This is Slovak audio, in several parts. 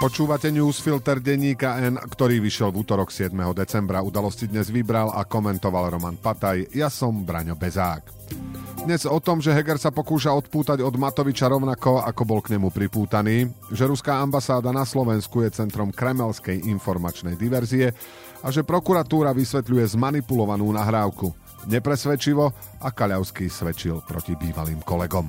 Počúvate newsfilter denníka N, ktorý vyšiel v útorok 7. decembra. Udalosti dnes vybral a komentoval Roman Pataj. Ja som Braňo Bezák. Dnes o tom, že Heger sa pokúša odpútať od Matoviča rovnako, ako bol k nemu pripútaný, že ruská ambasáda na Slovensku je centrom kremelskej informačnej diverzie a že prokuratúra vysvetľuje zmanipulovanú nahrávku. Nepresvedčivo a Kaľavský svedčil proti bývalým kolegom.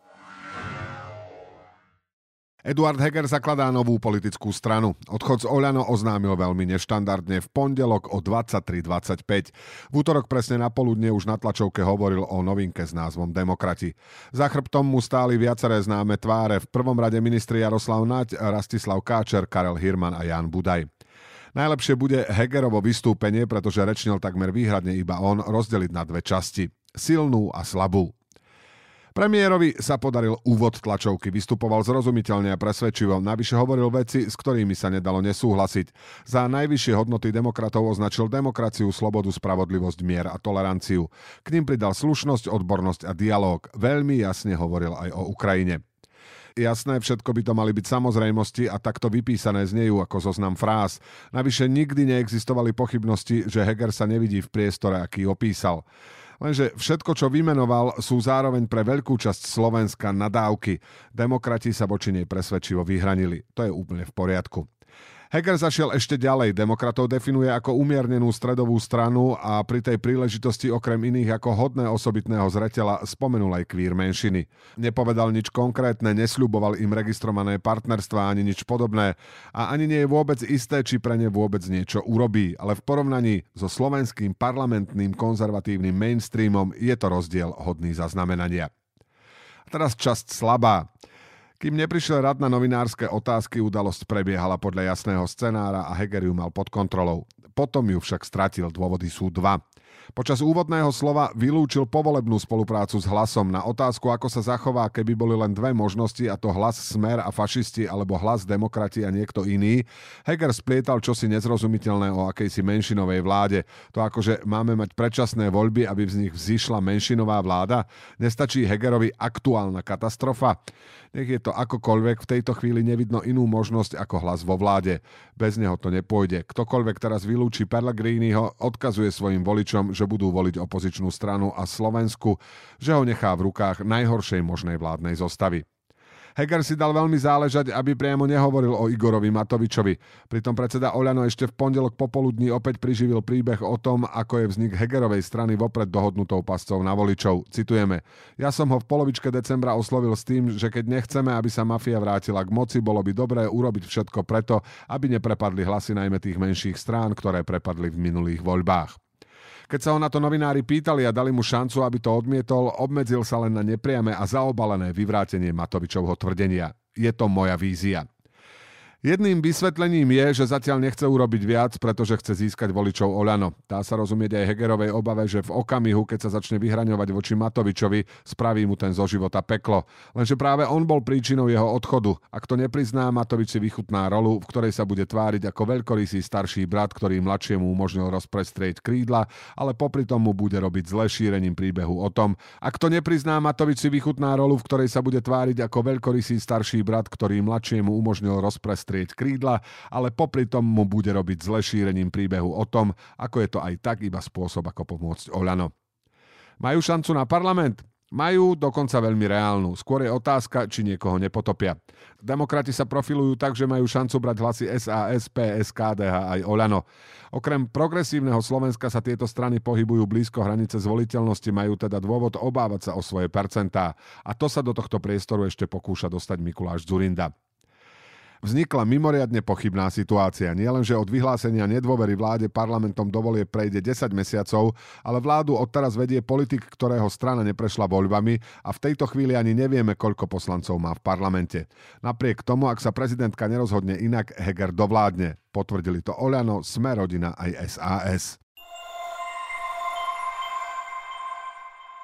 Eduard Heger zakladá novú politickú stranu. Odchod z Oľano oznámil veľmi neštandardne v pondelok o 23.25. V útorok presne na poludne už na tlačovke hovoril o novinke s názvom Demokrati. Za chrbtom mu stáli viaceré známe tváre, v prvom rade ministri Jaroslav Naď, Rastislav Káčer, Karel Hirman a Jan Budaj. Najlepšie bude Hegerovo vystúpenie, pretože rečnil takmer výhradne iba on, rozdeliť na dve časti. Silnú a slabú. Premiérovi sa podaril úvod tlačovky, vystupoval zrozumiteľne a presvedčivo, navyše hovoril veci, s ktorými sa nedalo nesúhlasiť. Za najvyššie hodnoty demokratov označil demokraciu, slobodu, spravodlivosť, mier a toleranciu. K ním pridal slušnosť, odbornosť a dialog. Veľmi jasne hovoril aj o Ukrajine. Jasné, všetko by to mali byť samozrejmosti a takto vypísané znejú ako zoznam fráz. Navyše nikdy neexistovali pochybnosti, že Heger sa nevidí v priestore, aký opísal. Lenže všetko, čo vymenoval, sú zároveň pre veľkú časť Slovenska nadávky. Demokrati sa voči nej presvedčivo vyhranili. To je úplne v poriadku. Heger zašiel ešte ďalej. Demokratov definuje ako umiernenú stredovú stranu a pri tej príležitosti okrem iných ako hodné osobitného zretela spomenul aj kvír menšiny. Nepovedal nič konkrétne, nesľuboval im registrované partnerstva ani nič podobné a ani nie je vôbec isté, či pre ne vôbec niečo urobí, ale v porovnaní so slovenským parlamentným konzervatívnym mainstreamom je to rozdiel hodný zaznamenania. A teraz časť slabá. Kým neprišiel rad na novinárske otázky, udalosť prebiehala podľa jasného scenára a Heger ju mal pod kontrolou. Potom ju však stratil, dôvody sú dva. Počas úvodného slova vylúčil povolebnú spoluprácu s hlasom na otázku, ako sa zachová, keby boli len dve možnosti, a to hlas Smer a fašisti alebo hlas demokrati a niekto iný. Heger splietal čosi nezrozumiteľné o akejsi menšinovej vláde. To akože máme mať predčasné voľby, aby z nich vzýšla menšinová vláda. Nestačí Hegerovi aktuálna katastrofa. Nech je to akokoľvek, v tejto chvíli nevidno inú možnosť ako hlas vo vláde. Bez neho to nepôjde. Ktokoľvek teraz vylúči Pellegriniho, odkazuje svojim voličom, že budú voliť opozičnú stranu a Slovensku, že ho nechá v rukách najhoršej možnej vládnej zostavy. Heger si dal veľmi záležať, aby priamo nehovoril o Igorovi Matovičovi. Pritom predseda Oľano ešte v pondelok popoludní opäť priživil príbeh o tom, ako je vznik Hegerovej strany vopred dohodnutou pascov na voličov. Citujeme. Ja som ho v polovičke decembra oslovil s tým, že keď nechceme, aby sa mafia vrátila k moci, bolo by dobré urobiť všetko preto, aby neprepadli hlasy najmä tých menších strán, ktoré prepadli v minulých voľbách. Keď sa ho na to novinári pýtali a dali mu šancu, aby to odmietol, obmedzil sa len na nepriame a zaobalené vyvrátenie Matovičovho tvrdenia. Je to moja vízia. Jedným vysvetlením je, že zatiaľ nechce urobiť viac, pretože chce získať voličov Oľano. Dá sa rozumieť aj Hegerovej obave, že v okamihu, keď sa začne vyhraňovať voči Matovičovi, spraví mu ten zo života peklo. Lenže práve on bol príčinou jeho odchodu. Ak to neprizná, Matovič si vychutná rolu, v ktorej sa bude tváriť ako veľkorysý starší brat, ktorý mladšiemu umožnil rozprestrieť krídla, ale popri tom mu bude robiť zle šírením príbehu o tom. Ak to neprizná, Matovič si vychutná rolu, v ktorej sa bude tváriť ako veľkorysý starší brat, ktorý mladšiemu umožnil rozprestrieť strieť krídla, ale popri tom mu bude robiť zle šírením príbehu o tom, ako je to aj tak iba spôsob, ako pomôcť Oľano. Majú šancu na parlament? Majú dokonca veľmi reálnu. Skôr je otázka, či niekoho nepotopia. Demokrati sa profilujú tak, že majú šancu brať hlasy SAS, PS, KDH aj Oľano. Okrem progresívneho Slovenska sa tieto strany pohybujú blízko hranice zvoliteľnosti, majú teda dôvod obávať sa o svoje percentá. A to sa do tohto priestoru ešte pokúša dostať Mikuláš Zurinda. Vznikla mimoriadne pochybná situácia. Nielenže od vyhlásenia nedôvery vláde parlamentom dovolie prejde 10 mesiacov, ale vládu odteraz vedie politik, ktorého strana neprešla voľbami a v tejto chvíli ani nevieme, koľko poslancov má v parlamente. Napriek tomu, ak sa prezidentka nerozhodne inak, Heger dovládne. Potvrdili to Oľano, Sme rodina aj SAS.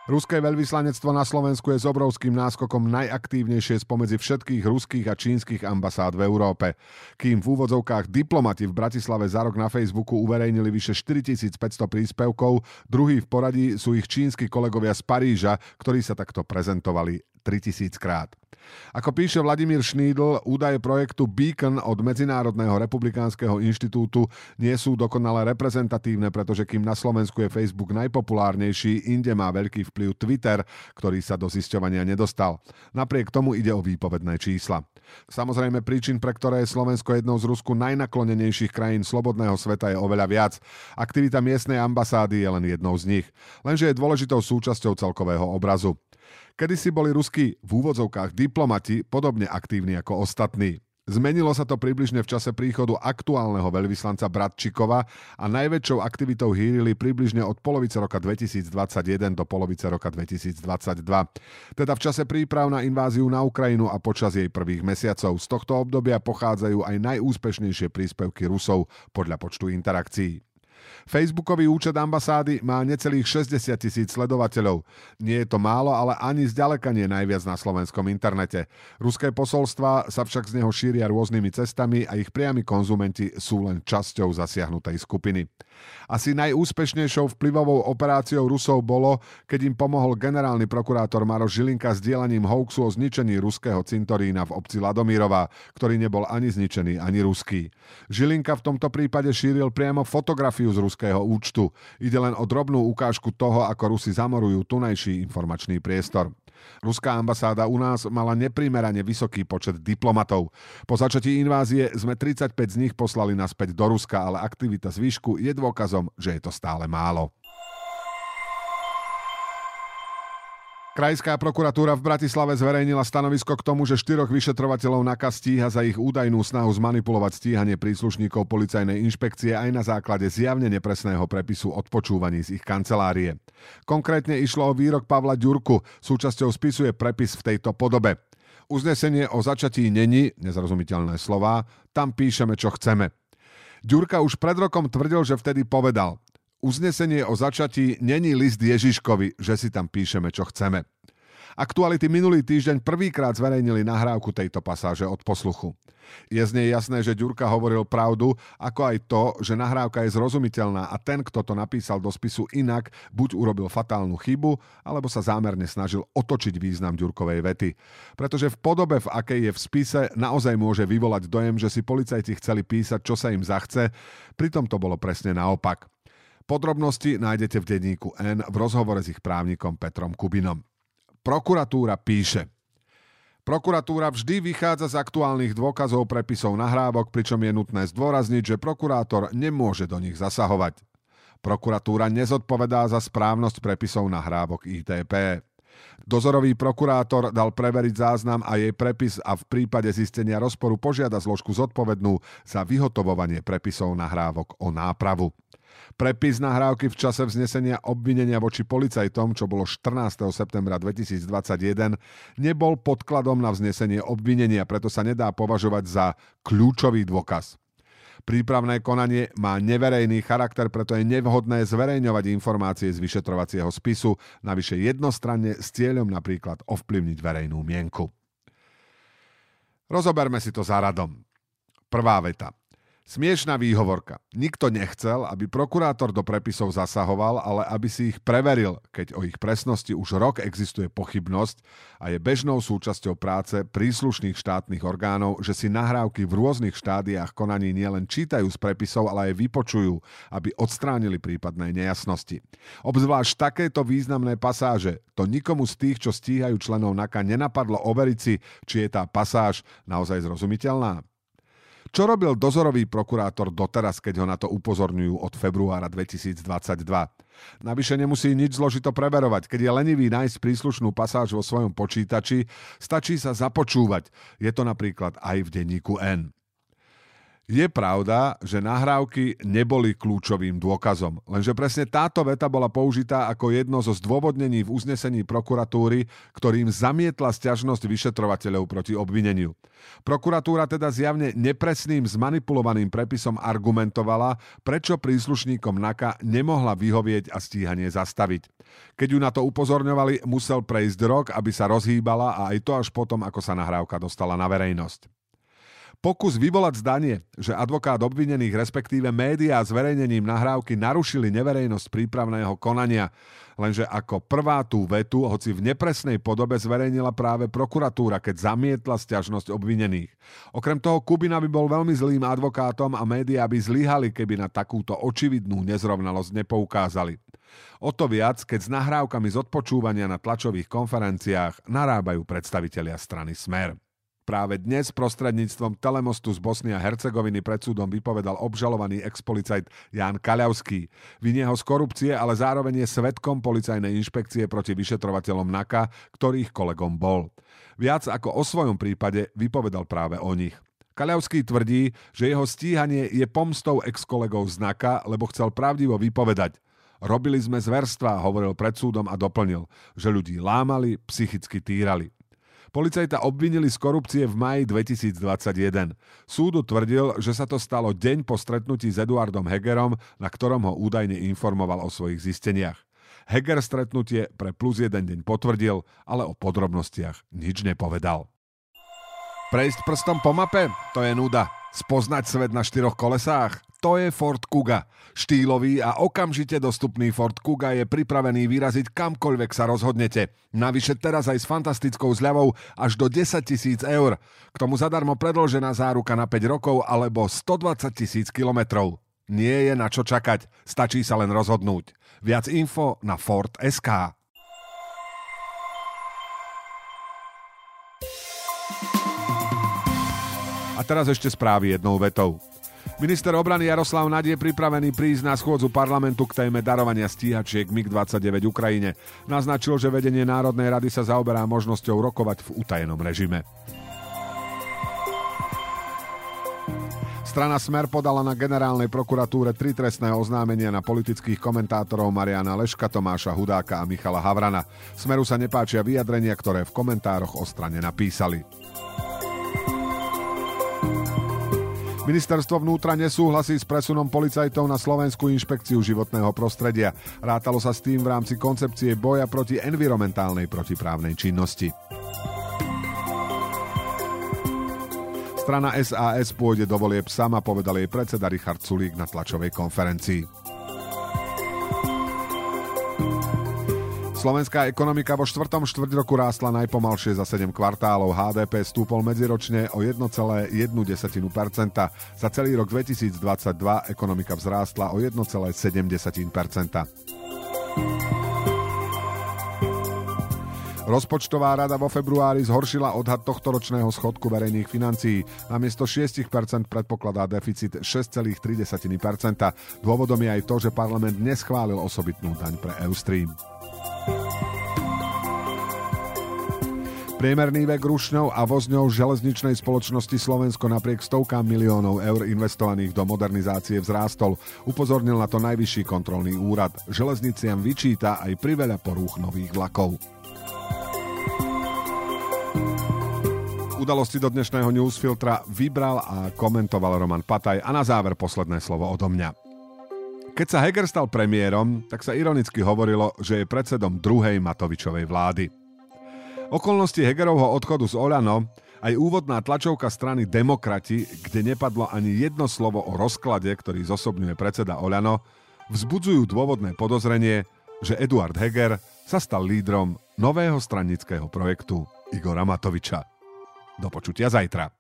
Ruské veľvyslanectvo na Slovensku je s obrovským náskokom najaktívnejšie spomedzi všetkých ruských a čínskych ambasád v Európe. Kým v úvodzovkách diplomati v Bratislave za rok na Facebooku uverejnili vyše 4500 príspevkov, druhý v poradí sú ich čínsky kolegovia z Paríža, ktorí sa takto prezentovali 3000 krát. Ako píše Vladimír Šnídl, údaje projektu Beacon od Medzinárodného republikánskeho inštitútu nie sú dokonale reprezentatívne, pretože kým na Slovensku je Facebook najpopulárnejší, inde má veľký vplyv Twitter, ktorý sa do zisťovania nedostal. Napriek tomu ide o výpovedné čísla. Samozrejme príčin, pre ktoré je Slovensko jednou z Rusku najnaklonenejších krajín slobodného sveta je oveľa viac. Aktivita miestnej ambasády je len jednou z nich. Lenže je dôležitou súčasťou celkového obrazu. Kedy si boli ruskí v úvodzovkách diplomati podobne aktívni ako ostatní. Zmenilo sa to približne v čase príchodu aktuálneho veľvyslanca Bratčikova a najväčšou aktivitou hýrili približne od polovice roka 2021 do polovice roka 2022. Teda v čase príprav na inváziu na Ukrajinu a počas jej prvých mesiacov. Z tohto obdobia pochádzajú aj najúspešnejšie príspevky Rusov podľa počtu interakcií. Facebookový účet ambasády má necelých 60 tisíc sledovateľov. Nie je to málo, ale ani zďaleka nie najviac na slovenskom internete. Ruské posolstva sa však z neho šíria rôznymi cestami a ich priami konzumenti sú len časťou zasiahnutej skupiny. Asi najúspešnejšou vplyvovou operáciou Rusov bolo, keď im pomohol generálny prokurátor Maroš Žilinka s dielaním hoaxu o zničení ruského cintorína v obci Ladomírova, ktorý nebol ani zničený, ani ruský. Žilinka v tomto prípade šíril priamo fotografiu z ruského účtu. Ide len o drobnú ukážku toho, ako Rusi zamorujú tunajší informačný priestor. Ruská ambasáda u nás mala neprimerane vysoký počet diplomatov. Po začatí invázie sme 35 z nich poslali naspäť do Ruska, ale aktivita zvýšku je dôkazom, že je to stále málo. Krajská prokuratúra v Bratislave zverejnila stanovisko k tomu, že štyroch vyšetrovateľov NAKA stíha za ich údajnú snahu zmanipulovať stíhanie príslušníkov policajnej inšpekcie aj na základe zjavne nepresného prepisu odpočúvaní z ich kancelárie. Konkrétne išlo o výrok Pavla Ďurku, súčasťou spisu je prepis v tejto podobe. Uznesenie o začatí není, nezrozumiteľné slova, tam píšeme, čo chceme. Ďurka už pred rokom tvrdil, že vtedy povedal Uznesenie o začatí není list Ježiškovi, že si tam píšeme, čo chceme. Aktuality minulý týždeň prvýkrát zverejnili nahrávku tejto pasáže od posluchu. Je z nej jasné, že Ďurka hovoril pravdu, ako aj to, že nahrávka je zrozumiteľná a ten, kto to napísal do spisu inak, buď urobil fatálnu chybu, alebo sa zámerne snažil otočiť význam Ďurkovej vety. Pretože v podobe, v akej je v spise, naozaj môže vyvolať dojem, že si policajti chceli písať, čo sa im zachce, pritom to bolo presne naopak. Podrobnosti nájdete v denníku N v rozhovore s ich právnikom Petrom Kubinom. Prokuratúra píše. Prokuratúra vždy vychádza z aktuálnych dôkazov prepisov nahrávok, pričom je nutné zdôrazniť, že prokurátor nemôže do nich zasahovať. Prokuratúra nezodpovedá za správnosť prepisov nahrávok ITP. Dozorový prokurátor dal preveriť záznam a jej prepis a v prípade zistenia rozporu požiada zložku zodpovednú za vyhotovovanie prepisov nahrávok o nápravu. Prepis nahrávky v čase vznesenia obvinenia voči policajtom, čo bolo 14. septembra 2021, nebol podkladom na vznesenie obvinenia, preto sa nedá považovať za kľúčový dôkaz. Prípravné konanie má neverejný charakter, preto je nevhodné zverejňovať informácie z vyšetrovacieho spisu, navyše jednostranne s cieľom napríklad ovplyvniť verejnú mienku. Rozoberme si to za. Prvá veta. Smiešná výhovorka. Nikto nechcel, aby prokurátor do prepisov zasahoval, ale aby si ich preveril, keď o ich presnosti už rok existuje pochybnosť a je bežnou súčasťou práce príslušných štátnych orgánov, že si nahrávky v rôznych štádiách konaní nielen čítajú z prepisov, ale aj vypočujú, aby odstránili prípadné nejasnosti. Obzvlášť takéto významné pasáže to nikomu z tých, čo stíhajú členov NAKA, nenapadlo overiť si, či je tá pasáž naozaj zrozumiteľná. Čo robil dozorový prokurátor doteraz, keď ho na to upozorňujú od februára 2022? Navyše nemusí nič zložito preverovať. Keď je lenivý nájsť príslušnú pasáž vo svojom počítači, stačí sa započúvať. Je to napríklad aj v denníku N. Je pravda, že nahrávky neboli kľúčovým dôkazom, lenže presne táto veta bola použitá ako jedno zo zdôvodnení v uznesení prokuratúry, ktorým zamietla sťažnosť vyšetrovateľov proti obvineniu. Prokuratúra teda zjavne nepresným zmanipulovaným prepisom argumentovala, prečo príslušníkom NAKA nemohla vyhovieť a stíhanie zastaviť. Keď ju na to upozorňovali, musel prejsť rok, aby sa rozhýbala a aj to až potom, ako sa nahrávka dostala na verejnosť. Pokus vyvolať zdanie, že advokát obvinených, respektíve médiá zverejnením nahrávky narušili neverejnosť prípravného konania, lenže ako prvá tú vetu, hoci v nepresnej podobe zverejnila práve prokuratúra, keď zamietla stiažnosť obvinených. Okrem toho Kubina by bol veľmi zlým advokátom a médiá by zlyhali, keby na takúto očividnú nezrovnalosť nepoukázali. O to viac, keď s nahrávkami z odpočúvania na tlačových konferenciách narábajú predstavitelia strany Smer. Práve dnes prostredníctvom telemostu z Bosny a Hercegoviny pred súdom vypovedal obžalovaný expolicajt Ján Kaľavský. Vinie ho z korupcie, ale zároveň je svetkom policajnej inšpekcie proti vyšetrovateľom NAKA, ktorých kolegom bol. Viac ako o svojom prípade vypovedal práve o nich. Kaľavský tvrdí, že jeho stíhanie je pomstou ex-kolegov z NAKA, lebo chcel pravdivo vypovedať. Robili sme zverstva, hovoril pred súdom a doplnil, že ľudí lámali, psychicky týrali. Policajta obvinili z korupcie v maji 2021. Súdu tvrdil, že sa to stalo deň po stretnutí s Eduardom Hegerom, na ktorom ho údajne informoval o svojich zisteniach. Heger stretnutie pre plus jeden deň potvrdil, ale o podrobnostiach nič nepovedal. Prejsť prstom po mape? To je nuda. Spoznať svet na štyroch kolesách? To je Ford Kuga. Štýlový a okamžite dostupný Ford Kuga je pripravený vyraziť kamkoľvek sa rozhodnete. Navyše teraz aj s fantastickou zľavou až do 10 tisíc eur. K tomu zadarmo predložená záruka na 5 rokov alebo 120 tisíc kilometrov. Nie je na čo čakať, stačí sa len rozhodnúť. Viac info na Ford SK. A teraz ešte správy jednou vetou. Minister obrany Jaroslav Nad je pripravený prísť na schôdzu parlamentu k téme darovania stíhačiek MiG-29 Ukrajine. Naznačil, že vedenie Národnej rady sa zaoberá možnosťou rokovať v utajenom režime. Strana Smer podala na generálnej prokuratúre tri trestné oznámenia na politických komentátorov Mariana Leška, Tomáša Hudáka a Michala Havrana. Smeru sa nepáčia vyjadrenia, ktoré v komentároch o strane napísali. Ministerstvo vnútra nesúhlasí s presunom policajtov na Slovenskú inšpekciu životného prostredia. Rátalo sa s tým v rámci koncepcie boja proti environmentálnej protiprávnej činnosti. Strana SAS pôjde do volieb sama, povedal jej predseda Richard Sulík na tlačovej konferencii. Slovenská ekonomika vo štvrtom štvrť roku rástla najpomalšie za 7 kvartálov. HDP stúpol medziročne o 1,1%. Za celý rok 2022 ekonomika vzrástla o 1,7%. Rozpočtová rada vo februári zhoršila odhad tohto ročného schodku verejných financií. Namiesto 6% predpokladá deficit 6,3%. Dôvodom je aj to, že parlament neschválil osobitnú daň pre Eustream. Priemerný vek rušňov a vozňov železničnej spoločnosti Slovensko napriek stovkám miliónov eur investovaných do modernizácie vzrástol. Upozornil na to najvyšší kontrolný úrad. Železniciam vyčíta aj priveľa porúch nových vlakov. Udalosti do dnešného newsfiltra vybral a komentoval Roman Pataj a na záver posledné slovo odo mňa. Keď sa Heger stal premiérom, tak sa ironicky hovorilo, že je predsedom druhej Matovičovej vlády. Okolnosti Hegerovho odchodu z Oľano aj úvodná tlačovka strany Demokrati, kde nepadlo ani jedno slovo o rozklade, ktorý zosobňuje predseda Oľano, vzbudzujú dôvodné podozrenie, že Eduard Heger sa stal lídrom nového stranického projektu Igora Matoviča. Do počutia zajtra.